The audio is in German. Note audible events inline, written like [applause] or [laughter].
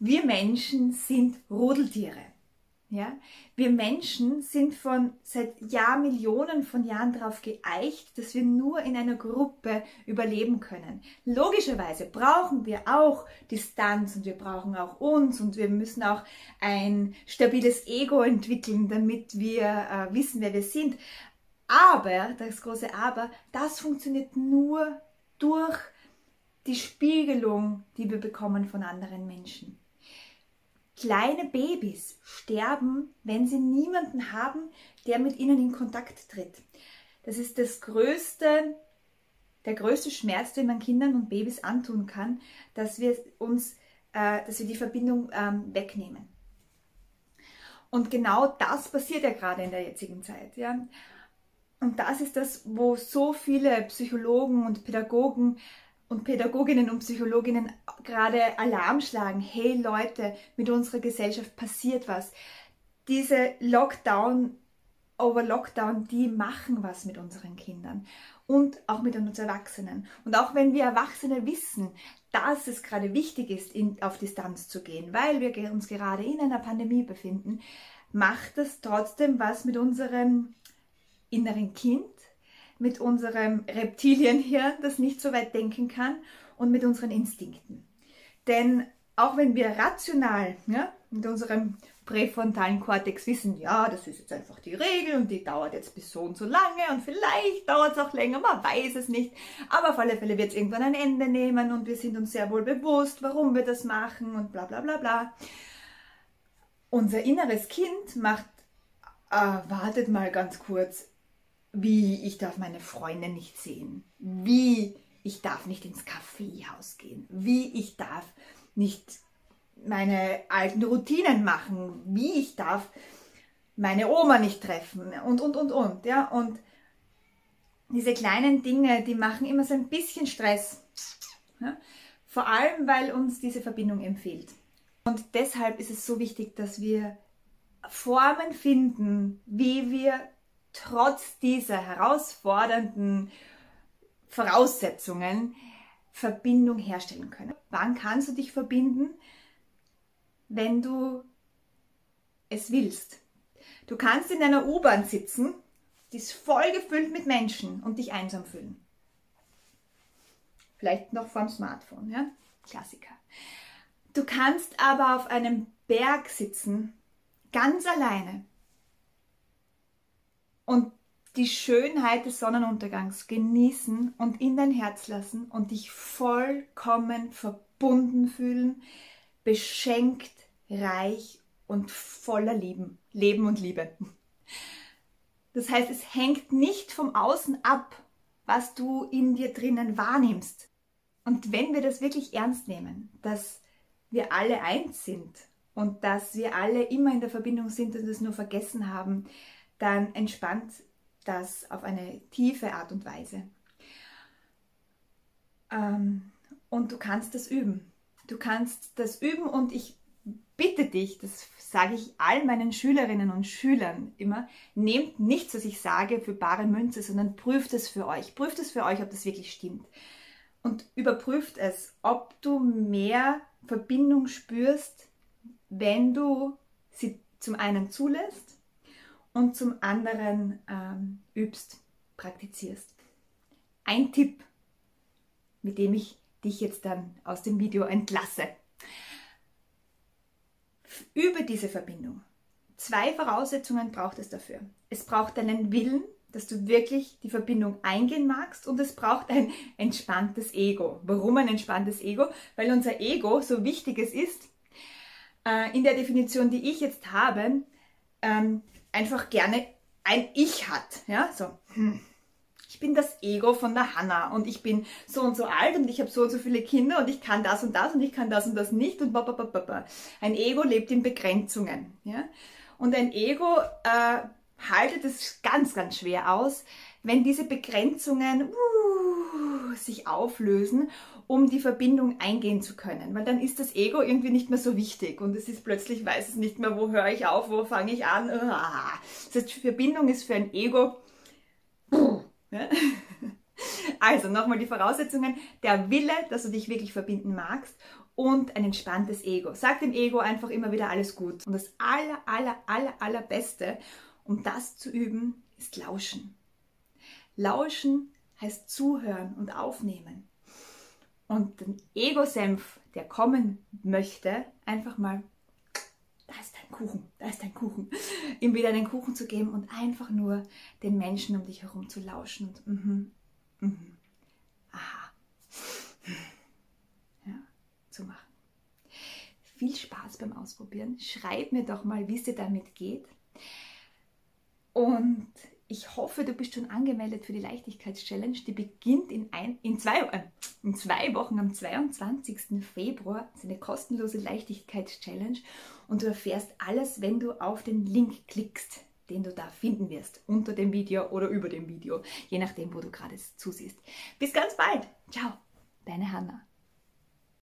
wir Menschen sind Rudeltiere. Ja? Wir Menschen sind von seit Jahrmillionen von Jahren darauf geeicht, dass wir nur in einer Gruppe überleben können. Logischerweise brauchen wir auch Distanz und wir brauchen auch uns und wir müssen auch ein stabiles Ego entwickeln, damit wir äh, wissen, wer wir sind. Aber, das große Aber, das funktioniert nur durch die Spiegelung, die wir bekommen von anderen Menschen. Kleine Babys sterben, wenn sie niemanden haben, der mit ihnen in Kontakt tritt. Das ist das größte, der größte Schmerz, den man Kindern und Babys antun kann, dass wir uns, äh, dass wir die Verbindung ähm, wegnehmen. Und genau das passiert ja gerade in der jetzigen Zeit. Ja? Und das ist das, wo so viele Psychologen und Pädagogen und Pädagoginnen und Psychologinnen gerade Alarm schlagen. Hey Leute, mit unserer Gesellschaft passiert was. Diese Lockdown over Lockdown, die machen was mit unseren Kindern und auch mit uns Erwachsenen. Und auch wenn wir Erwachsene wissen, dass es gerade wichtig ist, in, auf Distanz zu gehen, weil wir uns gerade in einer Pandemie befinden, macht es trotzdem was mit unserem inneren Kind, mit unserem Reptilienhirn, das nicht so weit denken kann, und mit unseren Instinkten. Denn auch wenn wir rational ja, mit unserem präfrontalen Kortex wissen, ja, das ist jetzt einfach die Regel und die dauert jetzt bis so und so lange und vielleicht dauert es auch länger, man weiß es nicht, aber auf alle Fälle wird es irgendwann ein Ende nehmen und wir sind uns sehr wohl bewusst, warum wir das machen und bla bla bla bla. Unser inneres Kind macht, äh, wartet mal ganz kurz, wie ich darf meine Freunde nicht sehen, wie ich darf nicht ins Kaffeehaus gehen, wie ich darf nicht meine alten Routinen machen, wie ich darf meine Oma nicht treffen und, und, und, und. Ja? Und diese kleinen Dinge, die machen immer so ein bisschen Stress. Ja? Vor allem, weil uns diese Verbindung empfiehlt. Und deshalb ist es so wichtig, dass wir Formen finden, wie wir trotz dieser herausfordernden Voraussetzungen Verbindung herstellen können. Wann kannst du dich verbinden? Wenn du es willst. Du kannst in einer U-Bahn sitzen, die ist voll gefüllt mit Menschen und dich einsam fühlen. Vielleicht noch vom Smartphone, ja? Klassiker. Du kannst aber auf einem Berg sitzen, ganz alleine und die Schönheit des Sonnenuntergangs genießen und in dein Herz lassen und dich vollkommen verbunden fühlen, beschenkt, reich und voller Lieben, Leben und Liebe. Das heißt, es hängt nicht vom Außen ab, was du in dir drinnen wahrnimmst. Und wenn wir das wirklich ernst nehmen, dass wir alle eins sind und dass wir alle immer in der Verbindung sind und es nur vergessen haben, dann entspannt das auf eine tiefe Art und Weise. Ähm, und du kannst das üben. Du kannst das üben und ich bitte dich, das sage ich all meinen Schülerinnen und Schülern immer, nehmt nichts, was ich sage, für bare Münze, sondern prüft es für euch. Prüft es für euch, ob das wirklich stimmt. Und überprüft es, ob du mehr Verbindung spürst, wenn du sie zum einen zulässt und zum anderen ähm, übst, praktizierst. Ein Tipp, mit dem ich dich jetzt dann aus dem Video entlasse. Übe diese Verbindung. Zwei Voraussetzungen braucht es dafür. Es braucht einen Willen, dass du wirklich die Verbindung eingehen magst und es braucht ein entspanntes Ego. Warum ein entspanntes Ego? Weil unser Ego, so wichtig es ist, äh, in der Definition, die ich jetzt habe, ähm, einfach gerne ein Ich hat. Ja, so. Hm. Ich bin das Ego von der Hanna und ich bin so und so alt und ich habe so und so viele Kinder und ich kann das und das und ich kann das und das nicht und bababababa. Ein Ego lebt in Begrenzungen. Ja? Und ein Ego äh, haltet es ganz, ganz schwer aus, wenn diese Begrenzungen uh, sich auflösen um die Verbindung eingehen zu können. Weil dann ist das Ego irgendwie nicht mehr so wichtig und es ist plötzlich, weiß es nicht mehr, wo höre ich auf, wo fange ich an. Das heißt, Verbindung ist für ein Ego. [laughs] Also nochmal die Voraussetzungen. Der Wille, dass du dich wirklich verbinden magst und ein entspanntes Ego. Sag dem Ego einfach immer wieder alles gut. Und das aller, aller, aller, allerbeste, um das zu üben, ist Lauschen. Lauschen heißt zuhören und aufnehmen. Und den Ego-Senf, der kommen möchte, einfach mal, da ist dein Kuchen, da ist dein Kuchen, [laughs] ihm wieder einen Kuchen zu geben und einfach nur den Menschen um dich herum zu lauschen und mhm, mhm, aha, [laughs] ja, zu machen. Viel Spaß beim Ausprobieren. Schreib mir doch mal, wie es dir damit geht. Und ich hoffe, du bist schon angemeldet für die Leichtigkeitschallenge. Die beginnt in, ein, in, zwei, äh, in zwei Wochen am 22. Februar. Das ist eine kostenlose Leichtigkeitschallenge und du erfährst alles, wenn du auf den Link klickst, den du da finden wirst, unter dem Video oder über dem Video, je nachdem, wo du gerade zusiehst. Bis ganz bald. Ciao, deine Hanna.